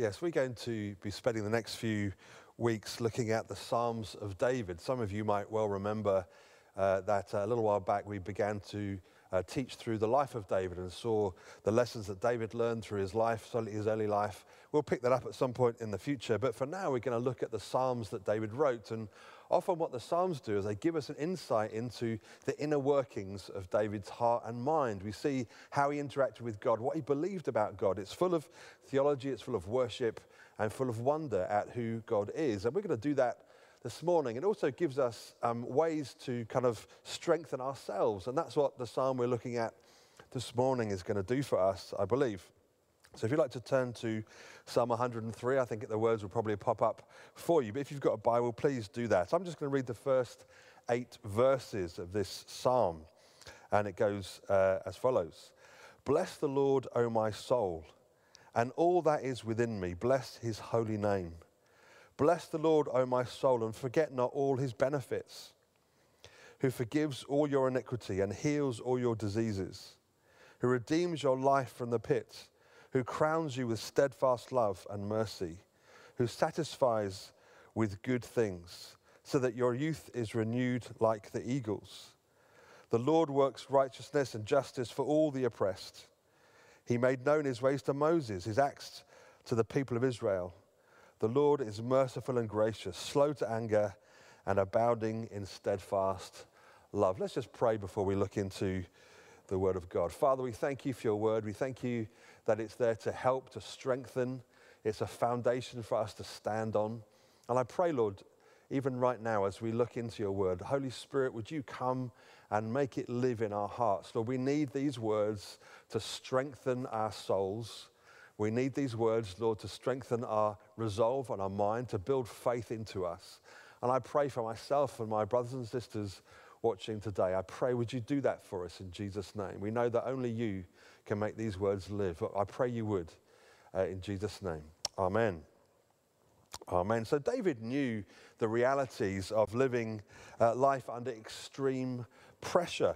Yes, we're going to be spending the next few weeks looking at the Psalms of David. Some of you might well remember uh, that uh, a little while back we began to uh, teach through the life of David and saw the lessons that David learned through his life, his early life. We'll pick that up at some point in the future, but for now we're going to look at the Psalms that David wrote. And often what the Psalms do is they give us an insight into the inner workings of David's heart and mind. We see how he interacted with God, what he believed about God. It's full of theology, it's full of worship, and full of wonder at who God is. And we're going to do that this morning. It also gives us um, ways to kind of strengthen ourselves. And that's what the psalm we're looking at this morning is going to do for us, I believe. So if you'd like to turn to Psalm 103, I think the words will probably pop up for you. But if you've got a Bible, please do that. I'm just going to read the first eight verses of this psalm. And it goes uh, as follows Bless the Lord, O my soul, and all that is within me. Bless his holy name. Bless the Lord, O my soul, and forget not all his benefits, who forgives all your iniquity and heals all your diseases, who redeems your life from the pit, who crowns you with steadfast love and mercy, who satisfies with good things, so that your youth is renewed like the eagles. The Lord works righteousness and justice for all the oppressed. He made known his ways to Moses, his acts to the people of Israel. The Lord is merciful and gracious, slow to anger, and abounding in steadfast love. Let's just pray before we look into the Word of God. Father, we thank you for your Word. We thank you that it's there to help, to strengthen. It's a foundation for us to stand on. And I pray, Lord, even right now as we look into your Word, Holy Spirit, would you come and make it live in our hearts? Lord, we need these words to strengthen our souls we need these words, Lord, to strengthen our resolve and our mind, to build faith into us. And I pray for myself and my brothers and sisters watching today. I pray, would you do that for us in Jesus' name? We know that only you can make these words live. I pray you would uh, in Jesus' name. Amen. Amen. So David knew the realities of living uh, life under extreme pressure.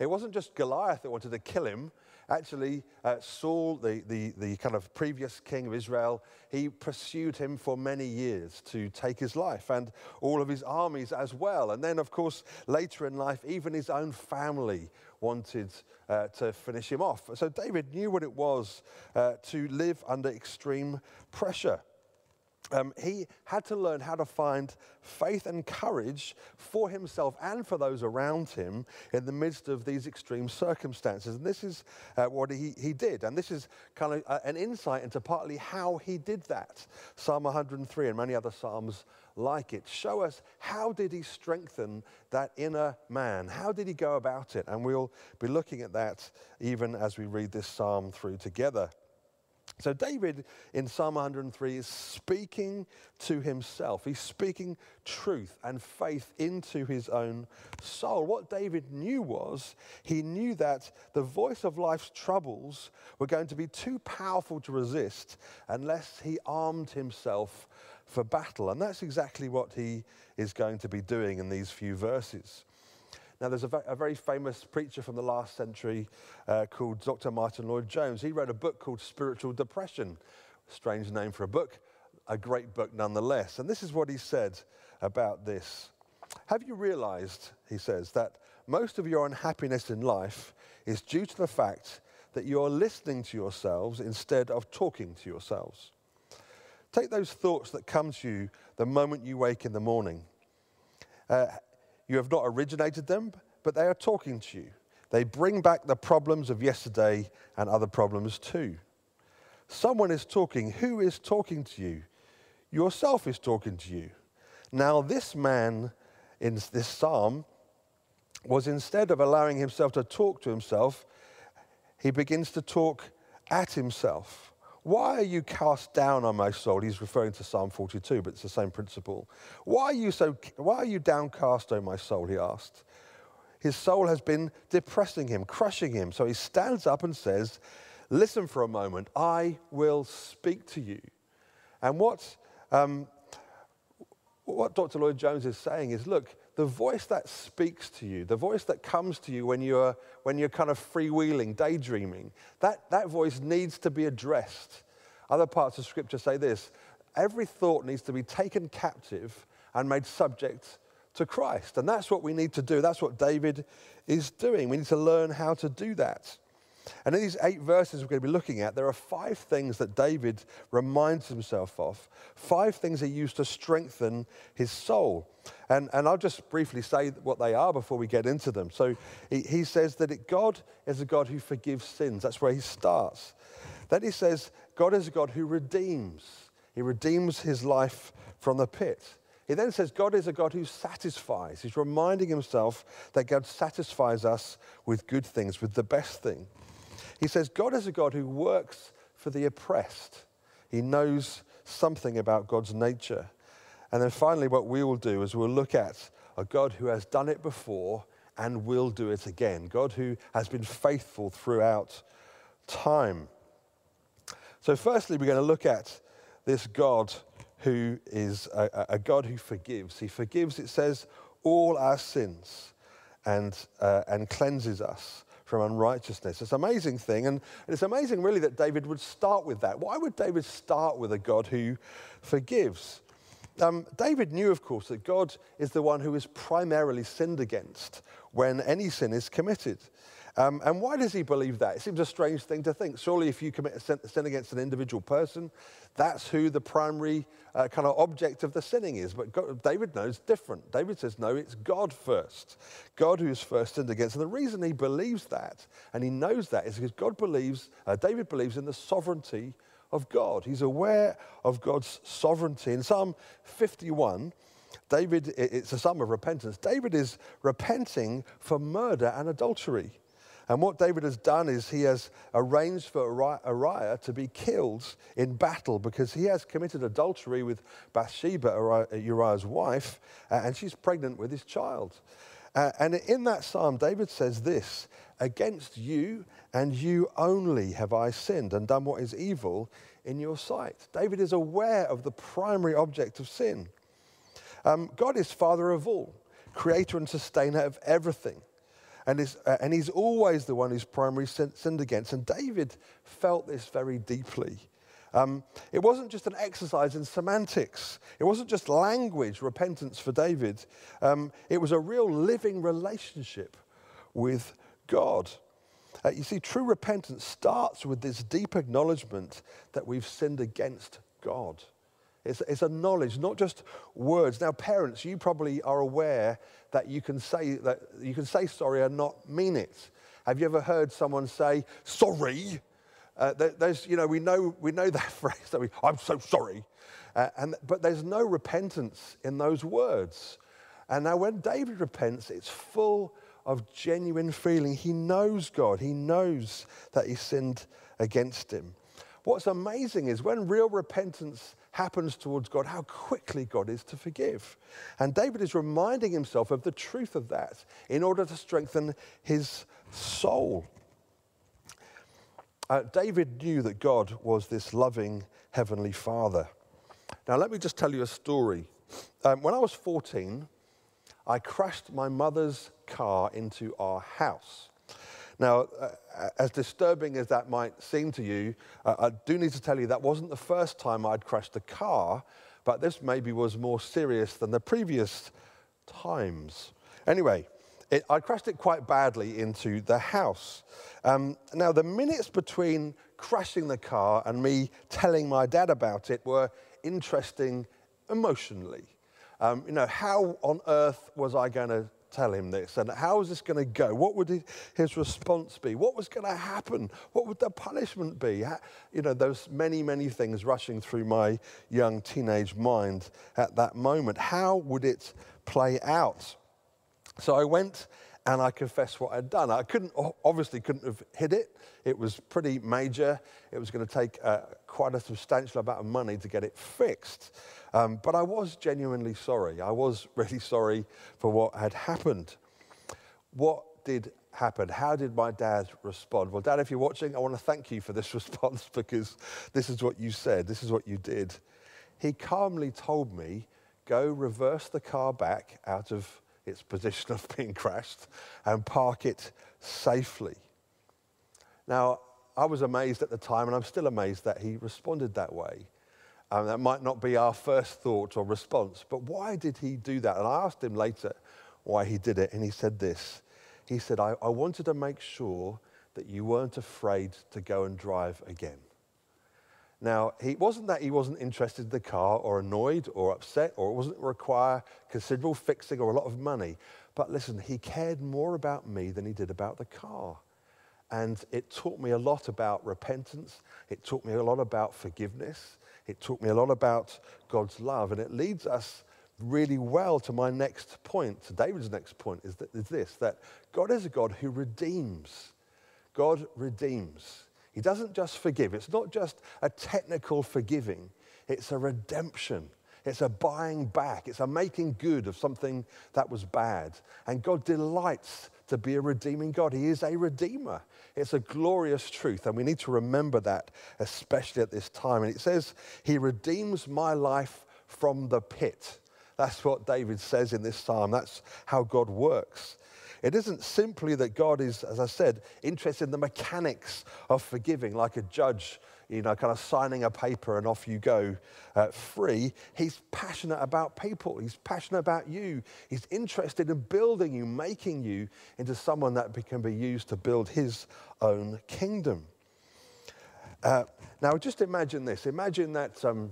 It wasn't just Goliath that wanted to kill him, Actually, uh, Saul, the, the, the kind of previous king of Israel, he pursued him for many years to take his life and all of his armies as well. And then, of course, later in life, even his own family wanted uh, to finish him off. So David knew what it was uh, to live under extreme pressure um, he had to learn how to find faith and courage for himself and for those around him in the midst of these extreme circumstances. And this is uh, what he, he did. And this is kind of uh, an insight into partly how he did that. Psalm 103 and many other Psalms like it show us how did he strengthen that inner man? How did he go about it? And we'll be looking at that even as we read this psalm through together. So, David in Psalm 103 is speaking to himself. He's speaking truth and faith into his own soul. What David knew was he knew that the voice of life's troubles were going to be too powerful to resist unless he armed himself for battle. And that's exactly what he is going to be doing in these few verses. Now, there's a, a very famous preacher from the last century uh, called Dr. Martyn Lloyd-Jones. He wrote a book called Spiritual Depression. Strange name for a book, a great book nonetheless. And this is what he said about this. Have you realized, he says, that most of your unhappiness in life is due to the fact that you're listening to yourselves instead of talking to yourselves? Take those thoughts that come to you the moment you wake in the morning. Uh, you have not originated them, but they are talking to you. They bring back the problems of yesterday and other problems too. Someone is talking. Who is talking to you? Yourself is talking to you. Now, this man in this psalm was instead of allowing himself to talk to himself, he begins to talk at himself. Why are you cast down on my soul? He's referring to Psalm 42, but it's the same principle. Why are you so why are you downcast, O my soul? He asked. His soul has been depressing him, crushing him. So he stands up and says, Listen for a moment, I will speak to you. And what, um, what Dr. Lloyd-Jones is saying is look, the voice that speaks to you, the voice that comes to you when you're, when you're kind of freewheeling, daydreaming, that, that voice needs to be addressed. Other parts of Scripture say this every thought needs to be taken captive and made subject to Christ. And that's what we need to do. That's what David is doing. We need to learn how to do that. And in these eight verses we're going to be looking at, there are five things that David reminds himself of, five things he used to strengthen his soul. And, and I'll just briefly say what they are before we get into them. So he, he says that it, God is a God who forgives sins. That's where he starts. Then he says, God is a God who redeems. He redeems his life from the pit. He then says, God is a God who satisfies. He's reminding himself that God satisfies us with good things, with the best thing. He says, God is a God who works for the oppressed. He knows something about God's nature. And then finally, what we will do is we'll look at a God who has done it before and will do it again. God who has been faithful throughout time. So, firstly, we're going to look at this God who is a, a, God who forgives. He forgives, it says, all our sins and, uh, and cleanses us from unrighteousness. It's an amazing thing. And it's amazing, really, that David would start with that. Why would David start with a God who forgives? Um, David knew, of course, that God is the one who is primarily sinned against when any sin is committed. Um, and why does he believe that? It seems a strange thing to think. Surely, if you commit a sin against an individual person, that's who the primary uh, kind of object of the sinning is. But God, David knows different. David says, no, it's God first. God who is first sinned against. And the reason he believes that and he knows that is because God believes, uh, David believes in the sovereignty of God. He's aware of God's sovereignty. In Psalm 51, David, it's a psalm of repentance. David is repenting for murder and adultery. And what David has done is he has arranged for Uriah to be killed in battle because he has committed adultery with Bathsheba, Uriah's wife, and she's pregnant with his child. and in that psalm, David says this Against you and you only have I sinned and done what is evil in your sight. David is aware of the primary object of sin. Um, God is Father of all, creator and sustainer of everything and, is, uh, and he's always the one who's primarily sinned against. And David felt this very deeply. Um, it wasn't just an exercise in semantics. It wasn't just language, repentance for David. Um, it was a real living relationship with God. Uh, you see, true repentance starts with this deep acknowledgement that we've sinned against God. It's, it's a knowledge, not just words. Now, parents, you probably are aware that you can say that you can say sorry and not mean it. Have you ever heard someone say sorry? Uh, there's, you know, we know we know that phrase. That we, I'm so sorry, uh, and but there's no repentance in those words. And now, when David repents, it's full of genuine feeling. He knows God. He knows that he sinned against him. What's amazing is when real repentance happens towards God, how quickly God is to forgive. And David is reminding himself of the truth of that in order to strengthen his soul. Uh, David knew that God was this loving heavenly father. Now, let me just tell you a story. Um, when I was 14, I crashed my mother's car into our house. Now, uh, as disturbing as that might seem to you, uh, I do need to tell you that wasn't the first time I'd crashed a car, but this maybe was more serious than the previous times. Anyway, it, I crashed it quite badly into the house. Um, now, the minutes between crashing the car and me telling my dad about it were interesting emotionally. Um, you know, how on earth was I going to tell him this? And how is this going to go? What would his response be? What was going to happen? What would the punishment be? You know, there's many, many things rushing through my young teenage mind at that moment. How would it play out? So I went and I confessed what I'd done. I couldn't, obviously, couldn't have hid it. It was pretty major. It was going to take uh, quite a substantial amount of money to get it fixed. Um, but I was genuinely sorry. I was really sorry for what had happened. What did happen? How did my dad respond? Well, Dad, if you're watching, I want to thank you for this response because this is what you said, this is what you did. He calmly told me, go reverse the car back out of its position of being crashed and park it safely. Now, I was amazed at the time, and I'm still amazed that he responded that way. Um, that might not be our first thought or response, but why did he do that? And I asked him later why he did it, and he said this. He said, I, I wanted to make sure that you weren't afraid to go and drive again. Now, it wasn't that he wasn't interested in the car or annoyed or upset or it wasn't require considerable fixing or a lot of money. But listen, he cared more about me than he did about the car. And it taught me a lot about repentance. It taught me a lot about forgiveness. It taught me a lot about God's love. And it leads us really well to my next point, to David's next point, is, that, is this that God is a God who redeems. God redeems. He doesn't just forgive, it's not just a technical forgiving, it's a redemption. It's a buying back. It's a making good of something that was bad. And God delights to be a redeeming God. He is a redeemer. It's a glorious truth. And we need to remember that, especially at this time. And it says, He redeems my life from the pit. That's what David says in this psalm. That's how God works. It isn't simply that God is, as I said, interested in the mechanics of forgiving, like a judge, you know, kind of signing a paper and off you go uh, free. He's passionate about people. He's passionate about you. He's interested in building you, making you into someone that can be used to build his own kingdom. Uh, now, just imagine this. Imagine that um,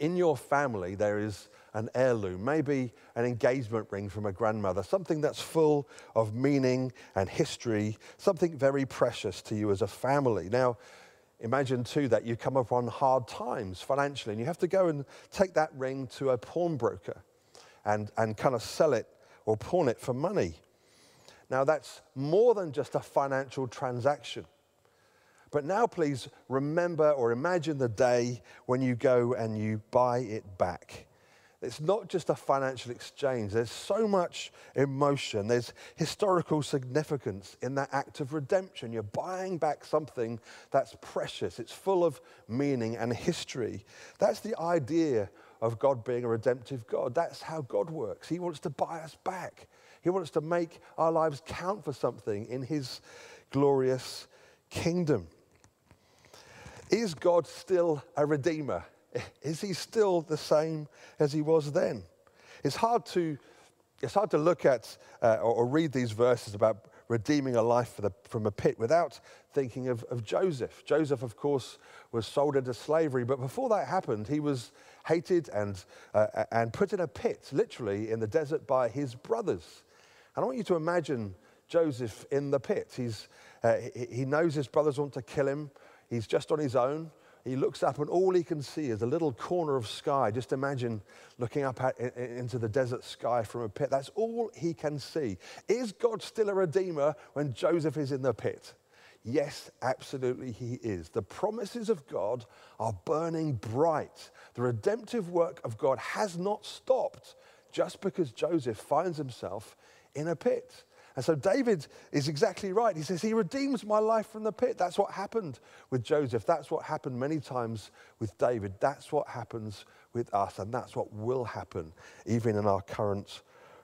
in your family there is an heirloom, maybe an engagement ring from a grandmother, something that's full of meaning and history, something very precious to you as a family. Now, imagine too that you come upon hard times financially and you have to go and take that ring to a pawnbroker and, and kind of sell it or pawn it for money. Now, that's more than just a financial transaction. But now, please remember or imagine the day when you go and you buy it back. It's not just a financial exchange. There's so much emotion. There's historical significance in that act of redemption. You're buying back something that's precious. It's full of meaning and history. That's the idea of God being a redemptive God. That's how God works. He wants to buy us back. He wants to make our lives count for something in His glorious kingdom. Is God still a redeemer? Is he still the same as he was then? It's hard to, it's hard to look at uh, or, or, read these verses about redeeming a life the, from a pit without thinking of, of Joseph. Joseph, of course, was sold into slavery, but before that happened, he was hated and, uh, and put in a pit, literally, in the desert by his brothers. And I want you to imagine Joseph in the pit. He's, uh, he, he knows his brothers want to kill him. He's just on his own. He looks up, and all he can see is a little corner of sky. Just imagine looking up at, into the desert sky from a pit. That's all he can see. Is God still a redeemer when Joseph is in the pit? Yes, absolutely, he is. The promises of God are burning bright. The redemptive work of God has not stopped just because Joseph finds himself in a pit. And so David is exactly right. He says, He redeems my life from the pit. That's what happened with Joseph. That's what happened many times with David. That's what happens with us. And that's what will happen even in our current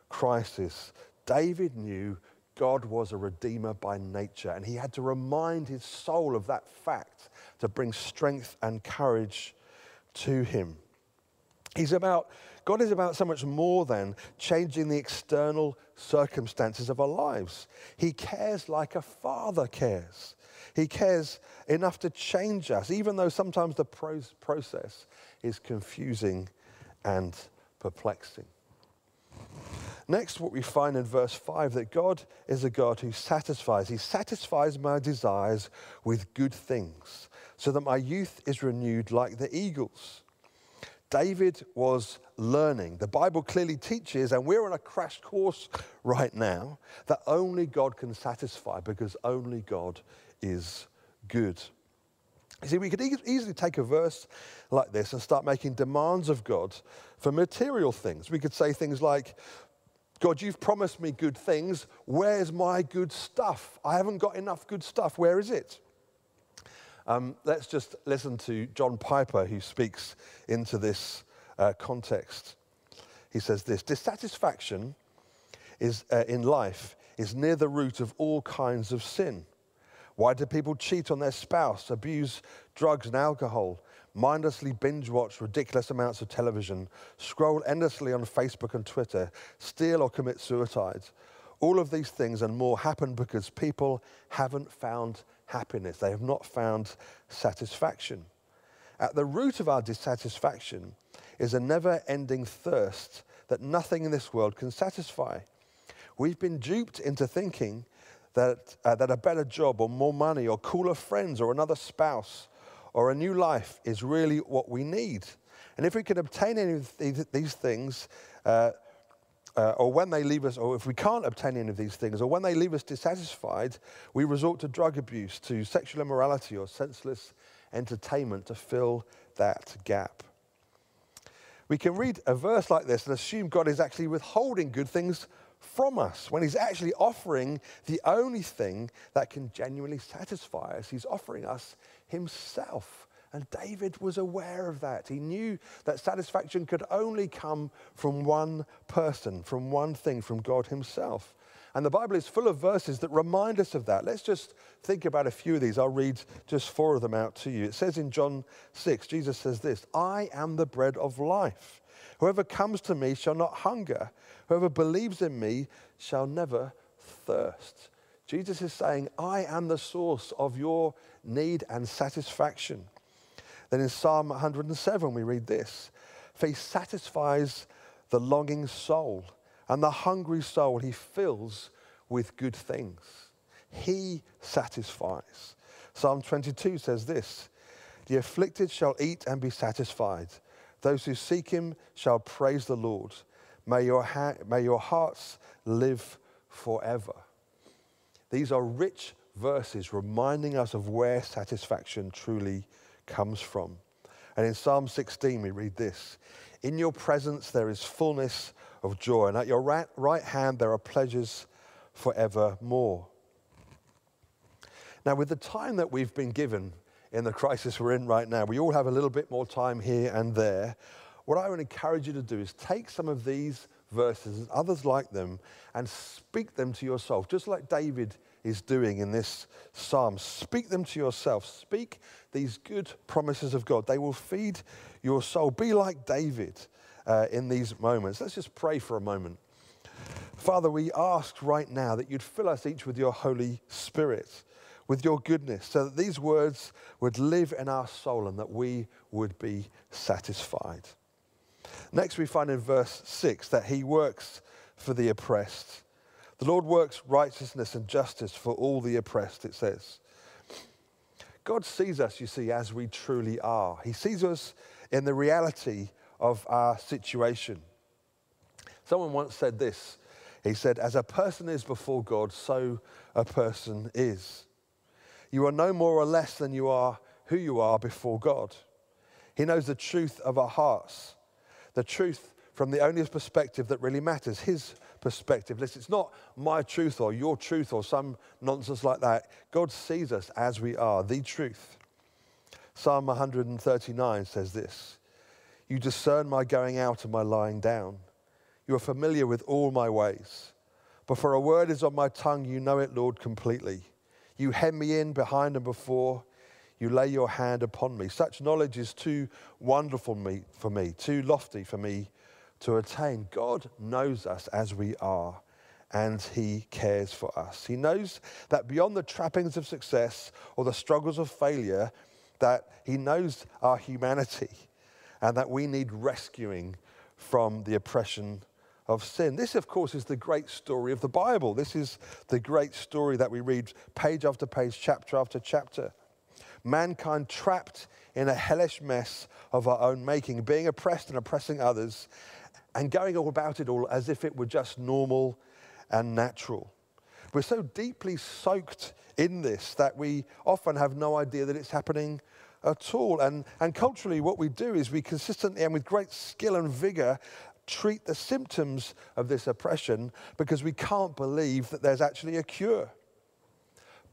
crisis. David knew God was a redeemer by nature, and he had to remind his soul of that fact to bring strength and courage to him. He's about, God is about so much more than changing the external circumstances of our lives. He cares like a father cares. He cares enough to change us, even though sometimes the process is confusing and perplexing. Next, what we find in verse 5 that God is a God who satisfies. He satisfies my desires with good things, so that my youth is renewed like the eagles. David was learning. The Bible clearly teaches, and we're on a crash course right now, that only God can satisfy because only God is good. You see, we could e- easily take a verse like this and start making demands of God for material things. We could say things like, God, you've promised me good things. Where's my good stuff? I haven't got enough good stuff. Where is it? Um, let's just listen to John Piper, who speaks into this uh, context. He says this dissatisfaction is, uh, in life is near the root of all kinds of sin. Why do people cheat on their spouse, abuse drugs and alcohol, mindlessly binge watch ridiculous amounts of television, scroll endlessly on Facebook and Twitter, steal or commit suicide? All of these things and more happen because people haven't found happiness. They have not found satisfaction. At the root of our dissatisfaction is a never ending thirst that nothing in this world can satisfy. We've been duped into thinking that, uh, that a better job or more money or cooler friends or another spouse or a new life is really what we need. And if we can obtain any of these things, uh, uh, or when they leave us, or if we can't obtain any of these things, or when they leave us dissatisfied, we resort to drug abuse, to sexual immorality, or senseless entertainment to fill that gap. We can read a verse like this and assume God is actually withholding good things from us when He's actually offering the only thing that can genuinely satisfy us. He's offering us Himself. And David was aware of that. He knew that satisfaction could only come from one person, from one thing, from God Himself. And the Bible is full of verses that remind us of that. Let's just think about a few of these. I'll read just four of them out to you. It says in John 6, Jesus says this I am the bread of life. Whoever comes to me shall not hunger. Whoever believes in me shall never thirst. Jesus is saying, I am the source of your need and satisfaction. Then in Psalm 107, we read this he satisfies the longing soul, and the hungry soul he fills with good things. He satisfies. Psalm 22 says this The afflicted shall eat and be satisfied. Those who seek him shall praise the Lord. May your, ha- may your hearts live forever. These are rich verses reminding us of where satisfaction truly comes from. And in Psalm 16, we read this In your presence there is fullness of joy, and at your right, right hand there are pleasures forevermore. Now, with the time that we've been given in the crisis we're in right now. We all have a little bit more time here and there. What I would encourage you to do is take some of these verses and others like them and speak them to yourself, just like David is doing in this psalm. Speak them to yourself. Speak these good promises of God. They will feed your soul. Be like David uh, in these moments. Let's just pray for a moment. Father, we ask right now that you'd fill us each with your Holy Spirit with your goodness, so that these words would live in our soul and that we would be satisfied. Next, we find in verse 6 that he works for the oppressed. The Lord works righteousness and justice for all the oppressed, it says. God sees us, you see, as we truly are. He sees us in the reality of our situation. Someone once said this. He said, As a person is before God, so a person is. You are no more or less than you are who you are before God. He knows the truth of our hearts, the truth from the only perspective that really matters, his perspective. Listen, it's not my truth or your truth or some nonsense like that. God sees us as we are, the truth. Psalm 139 says this You discern my going out and my lying down. You are familiar with all my ways. Before a word is on my tongue, you know it, Lord, completely. You hem me in behind and before. You lay your hand upon me. Such knowledge is too wonderful for me, too lofty for me to attain. God knows us as we are, and He cares for us. He knows that beyond the trappings of success or the struggles of failure, that He knows our humanity and that we need rescuing from the oppression of sin. This, of course, is the great story of the Bible. This is the great story that we read page after page, chapter after chapter. Mankind trapped in a hellish mess of our own making, being oppressed and oppressing others, and going all about it all as if it were just normal and natural. We're so deeply soaked in this that we often have no idea that it's happening at all. And, and culturally, what we do is we consistently and with great skill and vigor treat the symptoms of this oppression because we can't believe that there's actually a cure.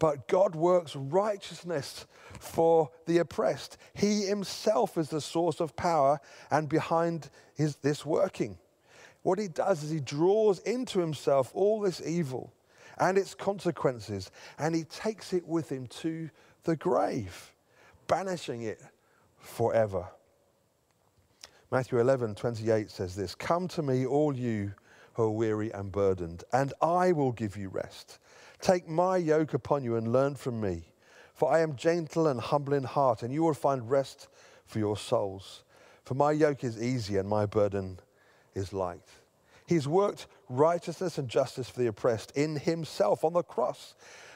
But God works righteousness for the oppressed. He himself is the source of power and behind his, this working. What he does is he draws into himself all this evil and its consequences, and he takes it with him to the grave, banishing it forever. Matthew 11, 28 says this Come to me, all you who are weary and burdened, and I will give you rest. Take my yoke upon you and learn from me, for I am gentle and humble in heart, and you will find rest for your souls. For my yoke is easy and my burden is light. He's worked righteousness and justice for the oppressed in himself on the cross,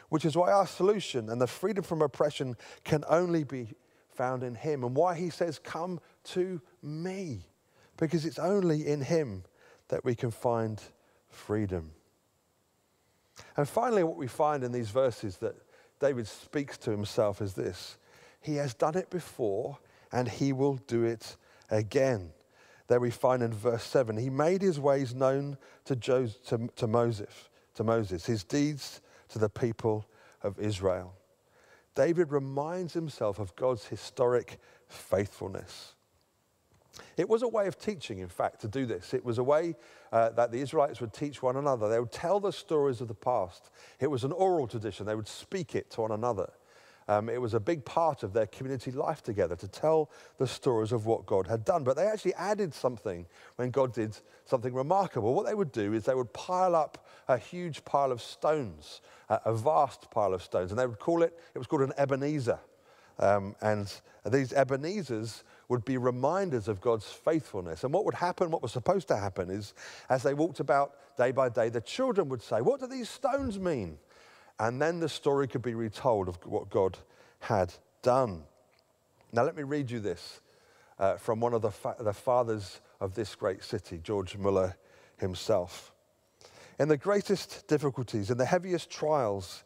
which is why our solution and the freedom from oppression can only be found in him, and why he says, Come to me, because it's only in him that we can find freedom. And finally, what we find in these verses that David speaks to himself is this He has done it before, and he will do it again. There we find in verse 7 He made his ways known to, Joseph, to, to, Moses, to Moses, his deeds to the people of Israel. David reminds himself of God's historic faithfulness. It was a way of teaching, in fact, to do this. It was a way uh, that the Israelites would teach one another. They would tell the stories of the past. It was an oral tradition, they would speak it to one another. Um, it was a big part of their community life together to tell the stories of what God had done. But they actually added something when God did something remarkable. What they would do is they would pile up a huge pile of stones, a vast pile of stones, and they would call it, it was called an Ebenezer. Um, and these Ebenezers would be reminders of God's faithfulness. And what would happen, what was supposed to happen, is as they walked about day by day, the children would say, What do these stones mean? And then the story could be retold of what God had done. Now, let me read you this uh, from one of the, fa- the fathers of this great city, George Muller himself. In the greatest difficulties, in the heaviest trials,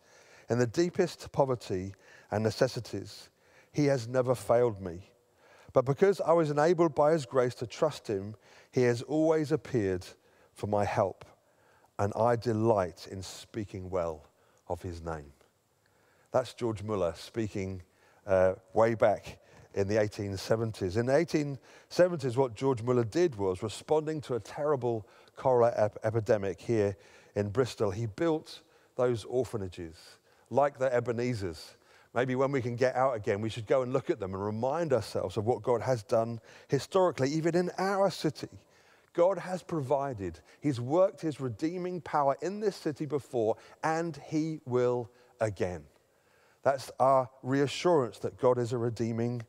in the deepest poverty and necessities, he has never failed me. But because I was enabled by his grace to trust him, he has always appeared for my help, and I delight in speaking well of his name. That's George Muller speaking uh, way back in the 1870s. In the 1870s, what George Muller did was responding to a terrible cholera ep- epidemic here in Bristol. He built those orphanages like the Ebenezer's maybe when we can get out again, we should go and look at them and remind ourselves of what God has done historically, even in our city. God has provided, He's worked His redeeming power in this city before, and He will again. That's our reassurance that God is a redeeming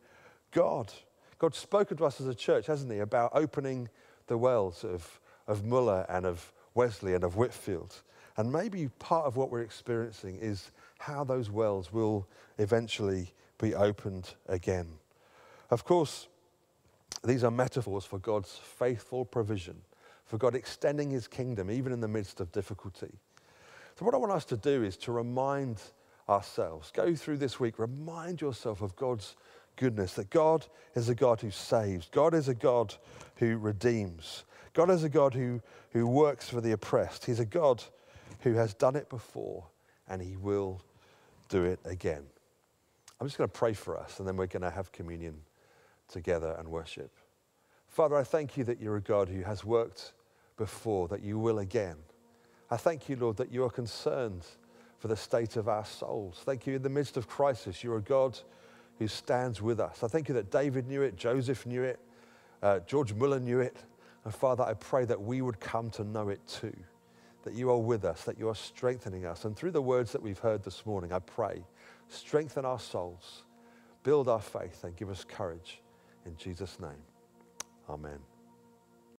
God. God's spoken to us as a church, hasn't He, about opening the wells of, of Muller and of Wesley and of Whitefield. And maybe part of what we're experiencing is how those wells will eventually be opened again. Of course, these are metaphors for God's faithful provision, for God extending his kingdom even in the midst of difficulty. So, what I want us to do is to remind ourselves, go through this week, remind yourself of God's goodness, that God is a God who saves, God is a God who redeems, God is a God who, who works for the oppressed. He's a God who has done it before and he will do it again. I'm just going to pray for us and then we're going to have communion together and worship. Father, I thank you that you're a God who has worked before, that you will again. I thank you, Lord, that you are concerned for the state of our souls. Thank you in the midst of crisis, you're a God who stands with us. I thank you that David knew it, Joseph knew it, uh, George Muller knew it. And Father, I pray that we would come to know it too that you are with us, that you are strengthening us. And through the words that we've heard this morning, I pray, strengthen our souls, build our faith, and give us courage. In Jesus' name, amen.